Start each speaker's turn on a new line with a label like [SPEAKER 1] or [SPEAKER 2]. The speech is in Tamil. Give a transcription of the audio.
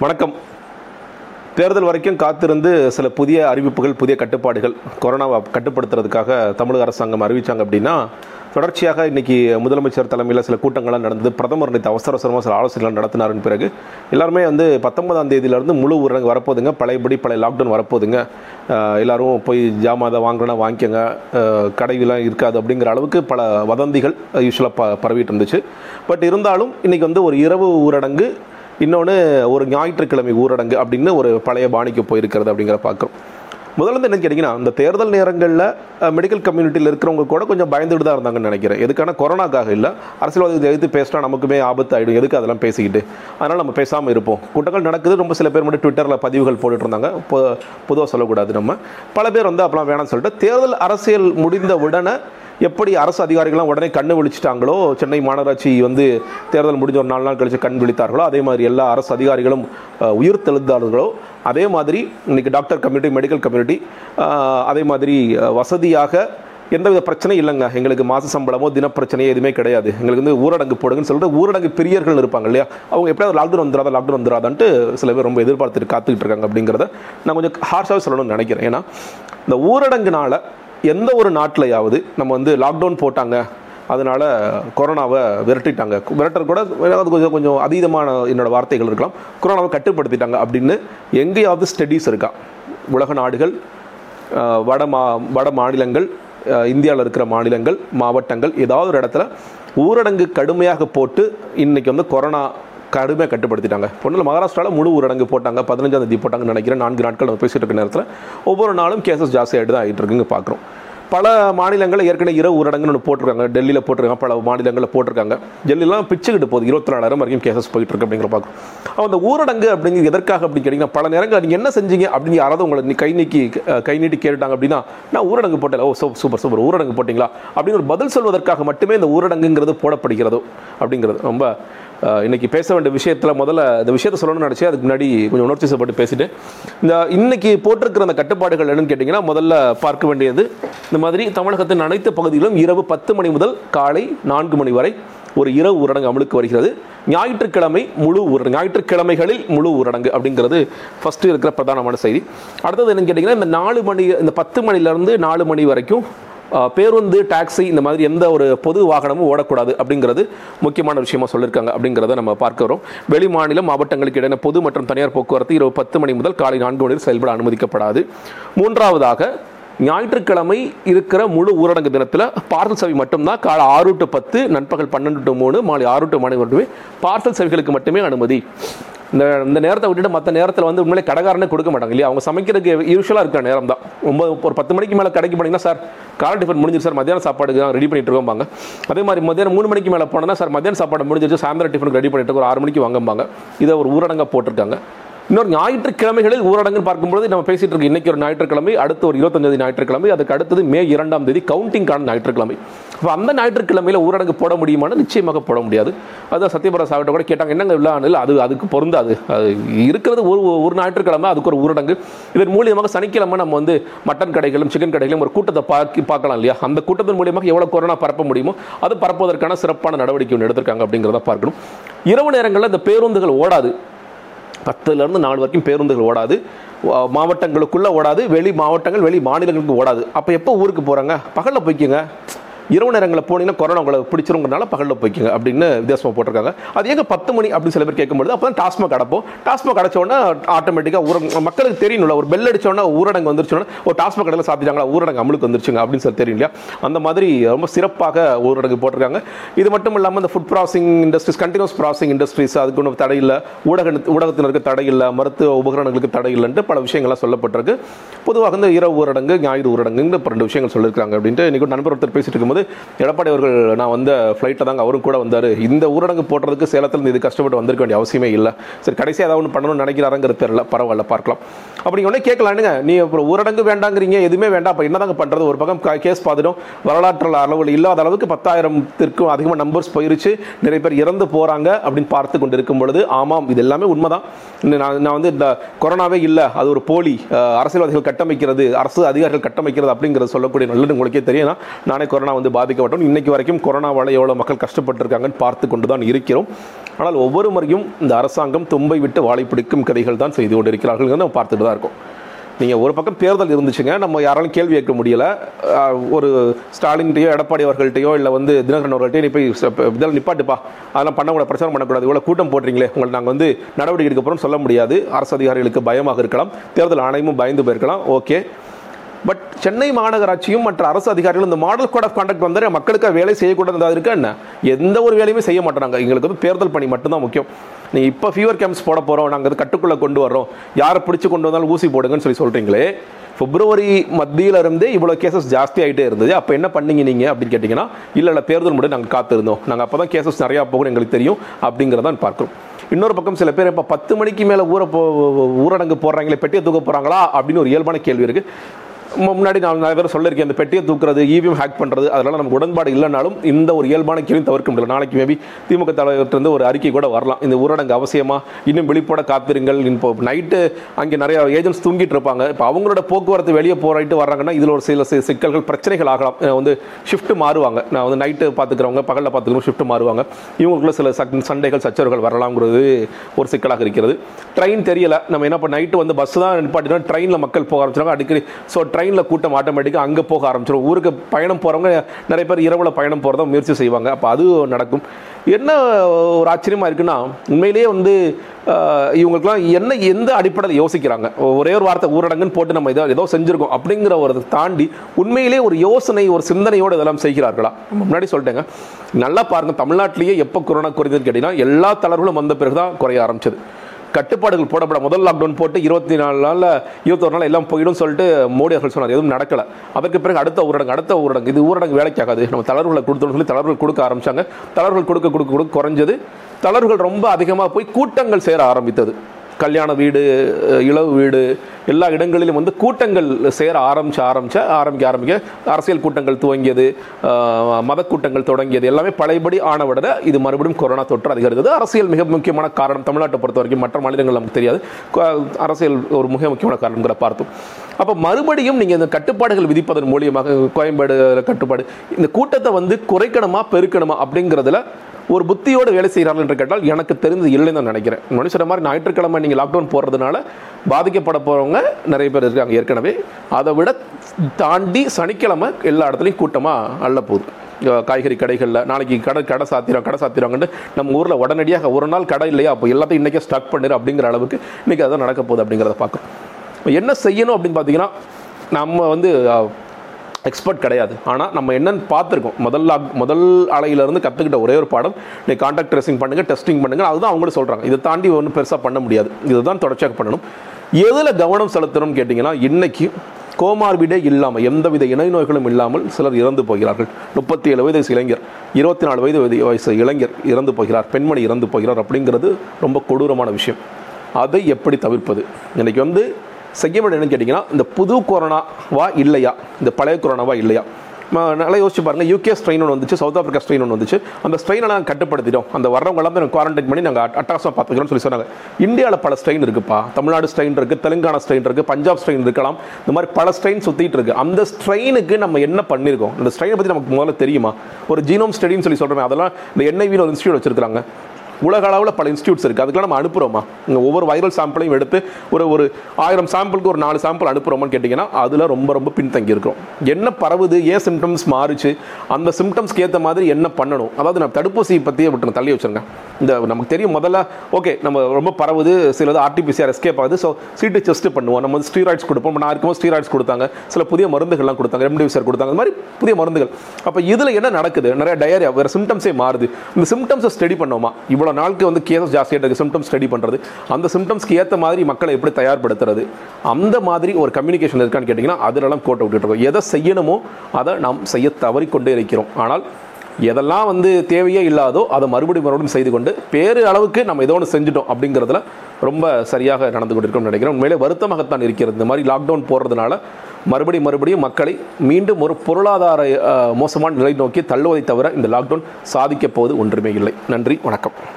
[SPEAKER 1] வணக்கம். தேர்தல் வரைக்கும் காத்திருந்து சில புதிய அறிவிப்புகள் புதிய கட்டுப்பாடுகள் கொரோனாவை கட்டுப்படுத்துறதுக்காக தமிழக அரசாங்கம் அறிவித்தாங்க அப்படின்னா தொடர்ச்சியாக இன்றைக்கி முதலமைச்சர் தலைமையில் சில கூட்டங்கள்லாம் நடந்தது. பிரதமர் நேற்று அவசர அவசரமாக சில ஆலோசனைகள் நடத்தினாரின் பிறகு எல்லாருமே வந்து பத்தொன்பதாம் தேதியிலேருந்து முழு ஊரடங்கு வரப்போகுதுங்க. பழையபடி பழைய லாக்டவுன் வரப்போதுங்க எல்லோரும் எல்லாரும் போய் ஜாமாதை வாங்கினா வாங்கிக்கோங்க. அஹ் கடையெல்லாம் இருக்காது அப்படிங்கிற அளவுக்கு பல வதந்திகள் யூஸ்வலாக ப பரவிட்டு இருந்துச்சு. பட் இருந்தாலும் இன்றைக்கி வந்து ஒரு இரவு ஊரடங்கு இன்னொன்று ஒரு ஞாயிற்றுக்கிழமை ஊரடங்கு அப்படின்னு ஒரு பழைய பாணிக்கு போயிருக்கிறது அப்படிங்கிற பார்க்குறோம் முதல்ல வந்து என்ன கேட்டிங்கன்னா இந்த தேர்தல் நேரங்களில் மெடிக்கல் கம்யூனிட்டியில் இருக்கிறவங்க கூட கொஞ்சம் பயந்துட்டு தான் இருந்தாங்கன்னு நினைக்கிறேன். எதுக்கான கொரோனாக்காக இல்லை. அரசியல்வாதிகள் எதிர்த்து பேசினா நமக்குமே ஆபத்து ஆகிடும் எதுக்கு அதெல்லாம் பேசிக்கிட்டு? அதனால் நம்ம பேசாமல் இருப்போம். கூட்டங்கள் நடக்குது. ரொம்ப சில பேர் மட்டும் ட்விட்டரில் பதிவுகள் போட்டுட்டு இருந்தாங்க பொதுவாக சொல்லக்கூடாது நம்ம. பல பேர் வந்து அப்போலாம் வேணாம்னு சொல்லிட்டு தேர்தல் அரசியல் முடிந்த உடனே எப்படி அரசு அதிகாரிகள்லாம் உடனே கண்ணு விழிச்சிட்டாங்களோ சென்னை மாநகராட்சி வந்து தேர்தல் முடிஞ்ச ஒரு நாலு நாள் கழித்து கண் விழித்தார்களோ அதே மாதிரி எல்லா அரசு அதிகாரிகளும் உயிர் தெழுந்தார்களோ அதே மாதிரி இன்னைக்கு டாக்டர் கம்யூனிட்டி மெடிக்கல் கம்யூனிட்டி அதே மாதிரி வசதியாக எந்தவித பிரச்சனையும் இல்லைங்க. எங்களுக்கு மாத சம்பளமோ தினப்பிரச்சனையோ எதுவுமே கிடையாது. எங்களுக்கு வந்து ஊரடங்கு போடுங்கன்னு சொல்லிட்டு ஊரடங்கு பெரியர்கள் இருப்பாங்க இல்லையா? அவங்க எப்படியாவது லாக்டவுன் வந்துடாதா லாக்டவுன் வந்துடாதான்ட்டு சில பேர் ரொம்ப எதிர்பார்த்துட்டு காத்துக்கிட்டு இருக்காங்க அப்படிங்கிறத நான் கொஞ்சம் ஹார்ஷாக சொல்லணும்னு நினைக்கிறேன். ஏன்னா இந்த ஊரடங்குனால எந்த ஒரு நாட்டிலையாவது நம்ம வந்து லாக்டவுன் போட்டாங்க அதனால் கொரோனாவை விரட்டிட்டாங்க. விரட்டர் கூட அது கொஞ்சம் கொஞ்சம் அதீதமான என்னோடய வார்த்தைகள் இருக்கலாம். கொரோனாவை கட்டுப்படுத்திட்டாங்க அப்படின்னு எங்கேயாவது ஸ்டடீஸ் இருக்கா? உலக நாடுகள் வட மா வட மாநிலங்கள் இந்தியாவில் இருக்கிற மாநிலங்கள் மாவட்டங்கள் ஏதாவது ஒரு இடத்துல ஊரடங்கு கடுமையாக போட்டு இன்றைக்கி வந்து கொரோனா கடுமையாக கட்டுப்படுத்திட்டாங்க. ஒன்றில் மகாராஷ்டிராவில் முழு ஊரடங்கு போட்டாங்க. பதினஞ்சாம் தேதி போட்டாங்கன்னு நினைக்கிறேன். நான்கு நாட்கள் நம்ம பேசிட்டு இருக்க நேரத்தில். ஒவ்வொரு நாளும் கேசஸ் ஜாஸ்தியாகிட்டு தான் ஆகிட்டு இருக்குங்க பார்க்குறோம் பல மாநிலங்களில் ஏற்கனவே இரவு ஊரடங்குன்னு ஒன்று போட்டிருக்காங்க. டெல்லியில் போட்டிருக்காங்க. பல மாநிலங்களில் போட்டிருக்காங்க. டெல்லிலாம் பிச்சுக்கிட்டு போகுது. இருபத்தி நாலாயிரம் வரைக்கும் கேசஸ் போயிட்டு இருக்கு அப்படிங்கிற பார்க்குறோம் அந்த ஊரடங்கு அப்படிங்கிறது எதற்காக அப்படின்னு கேட்டிங்கன்னா பல நேரங்கள் நீங்கள் என்ன செஞ்சீங்க அப்படின்னு யாராவது உங்களை நீ கை நீக்கி கை நீட்டி கேட்டுட்டாங்க அப்படின்னா நான் ஊரடங்கு போட்டேன். ஓ சூ சூப்பர் சூப்பர். ஊரடங்கு போட்டிங்களா? அப்படின்னு ஒரு பதில் சொல்வதற்காக மட்டுமே இந்த ஊரடங்குங்கிறது போடப்படுகிறதோ அப்படிங்கிறது ரொம்ப இன்றைக்கி பேச வேண்டிய விஷயத்தில் முதல்ல இந்த விஷயத்தை சொல்லணும்னு நினச்சி அதுக்கு முன்னாடி கொஞ்சம் உணர்ச்சிசப்பட்டு பேசிட்டு இந்த இன்றைக்கி போட்டிருக்கிற அந்த கட்டுப்பாடுகள் என்னன்னு கேட்டிங்கன்னா முதல்ல பார்க்க வேண்டியது இந்த மாதிரி தமிழகத்தின் அனைத்து பகுதிகளும் இரவு பத்து மணி முதல் காலை நான்கு மணி வரை ஒரு இரவு ஊரடங்கு அமலுக்கு வருகிறது. ஞாயிற்றுக்கிழமை முழு ஊரடங்கு ஞாயிற்றுக்கிழமைகளில் முழு ஊரடங்கு அப்படிங்கிறது ஃபஸ்ட்டு இருக்கிற பிரதானமான செய்தி. அடுத்தது என்னன்னு கேட்டிங்கன்னா இந்த நாலு மணி இந்த பத்து மணிலேருந்து நாலு மணி வரைக்கும் பேருந்து டாக்ஸி இந்த மாதிரி எந்த ஒரு பொது வாகனமும் ஓடக்கூடாது அப்படிங்கிறது முக்கியமான விஷயமா சொல்லியிருக்காங்க அப்படிங்கிறத நம்ம பார்க்கிறோம் வெளி மாநில மாவட்டங்களுக்கு இடையின பொது மற்றும் தனியார் போக்குவரத்து இரவு பத்து மணி முதல் காலை நான்கு மணி செயல்பட அனுமதிக்கப்படாது. மூன்றாவதாக ஞாயிற்றுக்கிழமை இருக்கிற முழு ஊரடங்கு தினத்தில் பார்சல் சேவை மட்டும்தான் காலை ஆறு டு பத்து நண்பகல் பன்னெண்டு டு மூணு மாலை ஆறு டு மணி மட்டுமே பார்சல் சேவைகளுக்கு மட்டுமே அனுமதி. இந்த இந்த நேரத்தை விட்டுட்டு மற்ற நேரத்தில் வந்து உண்மையிலே கடைக்காரனே கொடுக்க மாட்டாங்க இல்லையா? அவங்க சமைக்கிறதுக்கு யூஸ்வலாக இருக்கிற நேரம் தான் ஒம்பது ஒரு பத்து மணிக்கு மேலே கடைக்கு போனீங்கன்னா சார் காலை டிஃபன் முடிஞ்சிருச்சு சார். மத்தியான சாப்பாடுக்கு தான் ரெடி பண்ணிட்டு இருக்கோம்பாங்க. அதே மாதிரி மத்தியானம் மூணு மணிக்கு மேலே போனோம்னா சார் மத்தியான சாப்பாடு முடிஞ்சிருச்சு சாயந்தரம் டிஃபனுக்கு ரெடி பண்ணிட்டு இருக்கோம், ஒரு ஆறு மணிக்கு வாங்கம்பாங்க. இதை ஒரு ஊரடங்காக போட்டிருக்காங்க. இன்னொரு ஞாயிற்றுக்கிழமைகளில் ஊரடங்கு பார்க்கும்போது நம்ம பேசிட்டு இருக்கோம் இன்னைக்கு ஒரு ஞாயிற்றுக்கிழமை அடுத்து ஒரு இருபத்தஞ்சாவது ஞாயிற்றுக்கிழமை அதுக்கு அடுத்தது மே இரண்டாம் தேதி கவுண்டிங்கான ஞாயிற்றுக்கிழமை. அப்போ அந்த ஞாயிற்றுக்கிழமையில் ஊரடங்கு போட முடியுமான்னு நிச்சயமாக போட முடியாது. அதான் சத்யபிரதா சாவிட்ட கூட கேட்டாங்க என்னங்க இல்லை? அது அதுக்கு பொருந்தாது அது? இருக்கிறது ஒரு ஒரு ஞாயிற்றுக்கிழமை அதுக்கு ஒரு ஊரடங்கு. இதன் மூலியமாக சனிக்கிழமை நம்ம வந்து மட்டன் கடைகளும் சிக்கன் கடைகளும் ஒரு கூட்டத்தை பார்க்க பார்க்கலாம் இல்லையா? அந்த கூட்டத்தின் மூலியமாக எவ்வளோ கொரோனா பரப்ப முடியுமோ அது பரப்புவதற்கான சிறப்பான நடவடிக்கை ஒன்று எடுத்திருக்காங்க அப்படிங்கிறத பார்க்கணும். இரவு நேரங்களில் இந்த பேருந்துகள் ஓடாது. பத்துலேருந்து நாலு வரைக்கும் பேருந்துகள் ஓடாது. மாவட்டங்களுக்குள்ளே ஓடாது. வெளி மாவட்டங்கள் வெளி மாநிலங்களுக்கு ஓடாது. அப்போ எப்போ ஊருக்கு போகிறாங்க பகலில் போய்க்குங்க. இரவு நேரங்களில் போனீங்கன்னா கொரோனா உங்களை பிடிச்சிருங்கிறனால பகலில் போய்க்குங்க அப்படின்னு வித்தியாசமாக போட்டிருக்காங்க. அது எங்கே பத்து மணி அப்படின்னு சில பேர் கேட்கும்போது அப்போ தான் டாஸ்மாக் அடைப்போம். டாஸ்மாக் அடைச்ச ஆட்டோமேட்டிக்காக ஊர மக்களுக்கு தெரியணும்ல ஒரு பெல் அடிச்ச ஊரடங்கு வந்துருச்சோன்னா ஒரு டாஸ்மாக் கடையில் சாப்பிட்டாங்களா ஊரடங்கு அமலுக்கு வந்துருச்சுங்க அப்படின்னு சொல்லி தெரியும் இல்லையா? அந்த மாதிரி ரொம்ப சிறப்பாக ஊரடங்கு போட்டிருக்காங்க. இது மட்டும் இல்லாமல் இந்த food processing industries continuous processing industries அதுக்கு ஒன்றும் தடை இல்லை. ஊடக ஊடகத்தினருக்கு தடை இல்லை மருத்துவ உபகரணங்களுக்கு தடை இல்லைன்ட்டு பல விஷயங்கள்லாம் சொல்லப்பட்டிருக்கு. பொதுவாக இந்த இரவு ஊரடங்கு ஞாயிறு ஊரடங்கு இப்ப ரெண்டு விஷயங்கள் சொல்லியிருக்காங்க அப்படின்ட்டு இன்னைக்கு ஒரு நண்பர் ஒருத்தர் பேசிட்டு இருக்கும்போது எடப்பாடி அவர்கள் நான் வந்த ஃப்ளைட்டில் தாங்க அவரும் கூட வந்தார். இந்த ஊரடங்கு போடுறதுக்கு சேலத்தில் இது கஷ்டப்பட்டு வந்திருக்க வேண்டிய அவசியமே இல்லை. சரி கடைசியாக ஏதாவது ஒன்று பண்ணணும்னு நினைக்கிறாருங்கிற தெரியல. பரவாயில்ல பார்க்கலாம். அப்படி உடனே கேட்கலானுங்க நீ அப்புறம் ஊரடங்கு வேண்டாங்கிறீங்க எதுவுமே வேண்டாம். அப்போ என்னதாங்க பண்ணுறது ஒரு பக்கம் கேஸ் பார்த்துட்டோம். வரலாற்று அளவில் இல்லாத அளவுக்கு பத்தாயிரத்திற்கும் அதிகமாக நம்பர்ஸ் போயிருச்சு. நிறைய பேர் இறந்து போகிறாங்க அப்படின்னு பார்த்து கொண்டு இருக்கும் பொழுது ஆமாம் இது எல்லாமே உண்மைதான். நான் நான் வந்து இந்த கொரோனாவே இல்லை. அது ஒரு போலி. அரசியல்வாதிகள் கட்டமைக்கிறது அரசு அதிகாரிகள் கட்டமைக்கிறது அப்படிங்கிறத சொல்லக்கூடிய நல்லது உங்களுக்கே தெரியும். நானே கொரோனா வந்து வந்து பாதிக்கப்பட்டோம். இன்னைக்கு வரைக்கும் கொரோனாவால் எவ்வளோ மக்கள் கஷ்டப்பட்டிருக்காங்கன்னு பார்த்து கொண்டு தான் இருக்கிறோம். ஆனால் ஒவ்வொரு முறையும் இந்த அரசாங்கம் தும்பை விட்டு வாழை பிடிக்கும் கதைகள் தான் செய்து கொண்டிருக்கிறார்கள். நம்ம பார்த்துட்டு தான் இருக்கோம். நீங்கள் ஒரு பக்கம் தேர்தல் இருந்துச்சுங்க நம்ம யாராலும் கேள்வி கேட்க முடியல. ஒரு ஸ்டாலின்கிட்டயோ எடப்பாடி அவர்கள்ட்டையோ இல்லை வந்து தினகரன் அவர்கள்ட்டையோ நீ போய் இதெல்லாம் நிப்பாட்டுப்பா. அதெல்லாம் பண்ணக்கூடாது பிரச்சாரம் பண்ணக்கூடாது. இவ்வளோ கூட்டம் போடுறீங்களே உங்களை நாங்கள் வந்து நடவடிக்கை எடுக்க போகிறோம் சொல்ல முடியாது. அரசு அதிகாரிகளுக்கு பயமாக இருக்கலாம். தேர்தல் ஆணையமும் பயந்து போயிருக்கலாம். ஓகே. பட் சென்னை மாநகராட்சியும் மற்ற அரசு அதிகாரிகளும் இந்த மாடல் கோட் ஆஃப் கான்டக்ட் வந்து மக்களுக்கு வேலை செய்யக்கூடாது இருக்கா என்ன? எந்த ஒரு வேலையுமே செய்ய மாட்டாங்க எங்களுக்கு வந்து தேர்தல் பணி மட்டும்தான் முக்கியம். நீ இப்போ ஃபீவர் கேம்ப்ஸ் போட போகிறோம் நாங்கள் அது கட்டுக்குள்ளே கொண்டு வர்றோம். யாரை பிடிச்சி கொண்டு வந்தாலும் ஊசி போடுங்கன்னு சொல்லி சொல்கிறீங்களே பிப்ரவரி மத்தியில் இருந்தே இவ்வளோ கேசஸ் ஜாஸ்தி ஆகிட்டே இருந்தது. அப்போ என்ன பண்ணீங்க நீங்கள் அப்படின்னு கேட்டிங்கன்னா இல்லை இல்லை தேர்தல் முடிவு நாங்கள் காத்திருந்தோம். நாங்கள் அப்போ தான் கேசஸ் நிறையா போகணும் எங்களுக்கு தெரியும். அப்படிங்கிறதான் பார்க்குறோம். இன்னொரு பக்கம் சில பேர் இப்போ பத்து மணிக்கு மேலே ஊர போ ஊரடங்கு போடுறாங்களே பெட்டியை தூக்க போகிறாங்களா அப்படின்னு ஒரு இயல்பான கேள்வி இருக்குது முன்னாடி நான் நிறைய பேர் சொல்லியிருக்கேன் இந்த பெட்டியை தூக்குறது இவிஎம் ஹேக் பண்ணுறது அதெல்லாம் நமக்கு உடன்பாடு இல்லைனாலும் இந்த ஒரு இயல்பான கேள்வி தவிர்க்க முடியல. நாளைக்கு மேபி திமுக தலைவர்கிட்ட ஒரு அறிக்கை கூட வரலாம். இந்த ஊரடங்கு அவசியமாக இன்னும் விழிப்போட காத்திருங்கள். இப்போ நைட்டு அங்கே நிறைய ஏஜென்ட்ஸ் தூங்கிட்டு இருப்பாங்க. இப்போ அவங்களோட போக்குவரத்து வெளியே போராயிட்டு வர்றாங்கன்னா இதில் ஒரு சில சிக்கல்கள் பிரச்சனைகள் ஆகலாம். வந்து ஷிஃப்ட் மாறுவாங்க. நான் வந்து நைட்டு பார்த்துக்கிறவங்க பகலில் பார்த்துக்கிறவங்க ஷிஃப்ட் மாறுவாங்க. இவங்களுக்குள்ள சில சண்டைகள் சச்சரவுகள் வரலாம்ங்கிறது ஒரு சிக்கலாக இருக்கிறது. ட்ரெயின் தெரியல. நம்ம என்ன பண்ண நைட்டு வந்து பஸ் தான் நிப்பாட்டினா ட்ரெயினில் மக்கள் போக ஆரம்பிச்சாங்க அடிக்கடி ஸோ ட்ரெயினில் கூட்டம் ஆட்டோமேட்டிக்காக அங்கே போக ஆரம்பிச்சிடும் ஊருக்கு பயணம் போகிறவங்க நிறைய பேர் இரவில் பயணம் போகிறத முயற்சி செய்வாங்க. அப்போ அது நடக்கும். என்ன ஒரு ஆச்சரியமாக இருக்குன்னா உண்மையிலேயே வந்து இவங்களுக்குலாம் என்ன எந்த அடிப்படையில் யோசிக்கிறாங்க? ஒரே ஒரு வார்த்தை ஊரடங்குன்னு போட்டு நம்ம இதை ஏதோ செஞ்சுருக்கோம் அப்படிங்கிற ஒரு தாண்டி உண்மையிலேயே ஒரு யோசனை ஒரு சிந்தனையோடு இதெல்லாம் செய்கிறார்களா? முன்னாடி சொல்லிட்டேங்க. நல்லா பாருங்கள் தமிழ்நாட்டிலேயே எப்போ கொரோனா குறைந்ததுன்னு கேட்டிங்கன்னா எல்லா தளர்வுகளும் வந்த பிறகு தான் குறைய ஆரம்பிச்சது. கட்டுப்பாடுகள் போடப்பட முதல் லாக்டவுன் போட்டு இருபத்தி நாலு நாளில் இருபத்தொரு நாள் எல்லாம் போயிடும் சொல்லிட்டு மோடி அவர்கள் சொன்னார். எதுவும் நடக்கலை. அதற்கு பிறகு அடுத்த ஊரடங்கு அடுத்த ஊரடங்கு இது ஊரடங்கு வேலைக்கு ஆகாது நம்ம தளர்வுகளை கொடுத்தோம்னு சொல்லி தளர்வுகள் கொடுக்க ஆரம்பிச்சாங்க. தளர்வுகள் கொடுக்க கொடுக்க கொடுக்க குறைஞ்சது. தளர்வுகள் ரொம்ப அதிகமாக போய் கூட்டங்கள் சேர ஆரம்பித்தது. கல்யாண வீடு இளவு வீடு எல்லா இடங்களிலும் வந்து கூட்டங்கள் சேர ஆரம்பிச்சு ஆரம்பிச்ச ஆரம்பிக்க ஆரம்பிக்க அரசியல் கூட்டங்கள் துவங்கியது மதக்கூட்டங்கள் மத கூட்டங்கள் தொடங்கியது எல்லாமே பழையபடி ஆன இது மறுபடியும் கொரோனா தொற்று அதிகரித்தது. அரசியல் மிக முக்கியமான காரணம் தமிழ்நாட்டை பொறுத்த வரைக்கும் மற்ற மாநிலங்கள் நமக்கு தெரியாது. அரசியல் ஒரு மிக முக்கியமான காரணங்களை பார்த்தோம். அப்போ மறுபடியும் நீங்கள் இந்த கட்டுப்பாடுகள் விதிப்பதன் மூலியமாக கோயம்பேடு கட்டுப்பாடு இந்த கூட்டத்தை வந்து குறைக்கணுமா பெருக்கணுமா அப்படிங்கிறதுல ஒரு புத்தியோடு வேலை செய்கிறார்கள் என்று கேட்டால் எனக்கு தெரிஞ்சது இல்லைன்னு நான் நினைக்கிறேன். முன்னாடி மாதிரி ஞாயிற்றுக்கிழமை நீங்கள் லாக்டவுன் போடுறதுனால பாதிக்கப்பட போகிறவங்க நிறைய பேர் இருக்காங்க ஏற்கனவே. அதை விட தாண்டி சனிக்கிழமை எல்லா இடத்துலையும் கூட்டமாக அள்ள போகுது. காய்கறி கடைகளில் நாளைக்கு கடை கடை சாத்திரம் கடை சாத்திரங்கன்னு நம்ம ஊரில் உடனடியாக ஒரு நாள் கடை இல்லையா? அப்போ எல்லாத்தையும் இன்றைக்கே ஸ்டக் பண்ணிடு அப்படிங்கிற அளவுக்கு இன்றைக்கி அதான் நடக்க போகுது அப்படிங்கிறத பார்க்குறோம் இப்போ என்ன செய்யணும் அப்படின்னு பார்த்தீங்கன்னா நம்ம வந்து எக்ஸ்பர்ட் கிடையாது. ஆனால் நம்ம என்னென்னு பார்த்துருக்கோம். முதல் முதல் அலையிலேருந்து கற்றுக்கிட்ட ஒரே ஒரு பாடம். நீ கான்டாக்ட் ட்ரெஸிங் பண்ணுங்கள் டெஸ்டிங் பண்ணுங்க அதுதான் அவங்களும் சொல்கிறாங்க இதை தாண்டி ஒன்றும் பெருசாக பண்ண முடியாது. இதுதான் தொடர்ச்சியாக பண்ணணும். எதில் கவனம் செலுத்தணும்னு கேட்டிங்கன்னா இன்றைக்கி கோமார்பிடே இல்லாமல் எந்தவித இணை நோய்களும் இல்லாமல் சிலர் இறந்து போகிறார்கள். முப்பத்தி ஏழு வயது இளைஞர் இருபத்தி நாலு வயது வயது- வயசு இளைஞர் இறந்து போகிறார். பெண்மணி இறந்து போகிறார் அப்படிங்கிறது ரொம்ப கொடூரமான விஷயம். அதை எப்படி தவிர்ப்பது? இன்றைக்கி வந்து செய்ய வேண்டிய என்னன்னு கேட்டிங்கன்னா இந்த புது கொரோனாவா இல்லையா? இந்த பழைய கொரோனாவா இல்லையா? நல்லா யோசிச்சு பாருங்கள் யூகே ஸ்ட்ரெயின் ஒன்று வந்துச்சு சவுத் ஆஃப்ரிக்கா ஸ்ட்ரெயின் ஒன்று வந்துச்சு. அந்த ஸ்ட்ரெயினை நாங்கள் கட்டுப்படுத்திட்டோம். அந்த வர்றவங்க எல்லாமே நாங்கள் குவாரண்டைன் பண்ணி நாங்கள் அட்டாசமாக பார்த்துக்கிறோம்னு சொல்லி சொன்னாங்க. இந்தியாவில் பல ஸ்ட்ரெயின் இருக்குப்பா. தமிழ்நாடு ஸ்ட்ரெயின் இருக்குது தெலுங்கானா ஸ்ட்ரெயின் இருக்குது பஞ்சாப் ஸ்ட்ரெயின் இருக்கலாம். இந்த மாதிரி பல ஸ்ட்ரெயின் சுற்றிட்டு இருக்கு. அந்த ஸ்ட்ரெயினுக்கு நம்ம என்ன பண்ணியிருக்கோம் அந்த ஸ்ட்ரெயினை பற்றி நமக்கு முதல்ல தெரியுமா? ஒரு ஜீனோம் ஸ்டடின்னு சொல்லி சொல்கிறோமே அதெல்லாம் இந்த என்ஐவின்னு ஒரு இன்ஸ்டியூட் வச்சிருக்காங்க உலக அளவில் பல இன்ஸ்டியூட்ஸ் இருக்குது அதுக்கெல்லாம் நம்ம அனுப்புகிறோமா இங்கே ஒவ்வொரு வைரல் சாம்பிளையும் எடுத்து ஒரு ஒரு ஆயிரம் சாம்பிளுக்கு ஒரு நாலு சாம்பிள் அனுப்புகிறோமான்னு கேட்டிங்கன்னா அதில் ரொம்ப ரொம்ப பின்தங்கி இருக்கிறோம் என்ன பரவுது? ஏன் சிம்டம்ஸ் மாறுச்சு? அந்த சிம்டம்ஸ்க்கு ஏற்ற மாதிரி என்ன பண்ணணும்? அதாவது நான் தடுப்பூசியை பற்றியே விட்டு தள்ளி வச்சுருங்க. இந்த நமக்கு தெரியும் முதல்ல ஓகே நம்ம ரொம்ப பரவுது சிலது ஆர்டிபிசிஆர் எஸ்கேப் ஆகுது. ஸோ சீட்டு செஸ்ட் பண்ணுவோம். நம்ம வந்து ஸ்டீராய்ட்ஸ் கொடுப்போம். நான் இருக்கும்போது ஸ்டீராய்ட்ஸ் கொடுத்தாங்க. சில புதிய மருந்துகள்லாம் கொடுத்தாங்க. ரெம்டெசிவிர் கொடுத்தாங்க. அந்த மாதிரி புதிய மருந்துகள். அப்போ இதில் என்ன நடக்குது? நிறைய டயரியா வேறு சிம்டம்ஸே மாறுது. இந்த சிம்டம்ஸை ஸ்டடி பண்ணோமா? இவ்வளோ நாளுக்கு வந்து கேசஸ் ஜாஸ்தியாக இருக்குது சிம்டம்ஸ் ஸ்டடி பண்ணுறது அந்த சிம்டம்ஸ்க்கு ஏற்ற மாதிரி மக்களை எப்படி தயார்படுத்துறது? அந்த மாதிரி ஒரு கம்யூனிகேஷன் இருக்கான்னு கேட்டிங்கன்னா அதிலெல்லாம் கோட்டை விட்டுட்டு இருக்கோம். எதை செய்யணுமோ அதை நாம் செய்ய தவறிக்கொண்டே இருக்கிறோம். ஆனால் எதெல்லாம் வந்து தேவையே இல்லாதோ அதை மறுபடியும் மறுபடியும் செய்து கொண்டு பேரு அளவுக்கு நம்ம ஏதோ ஒன்று செஞ்சுட்டோம் அப்படிங்கிறதுல ரொம்ப சரியாக நடந்து கொண்டிருக்கோம்னு நினைக்கிறேன். உண்மையிலே வருத்தமாகத்தான் இருக்கிறது. இந்த மாதிரி லாக்டவுன் போடுறதுனால மறுபடியும் மறுபடியும் மக்களை மீண்டும் ஒரு பொருளாதார மோசமான நிலை நோக்கி தள்ளுவதை தவிர இந்த லாக்டவுன் சாதிக்கப் போவது ஒன்றுமே இல்லை. நன்றி. வணக்கம்.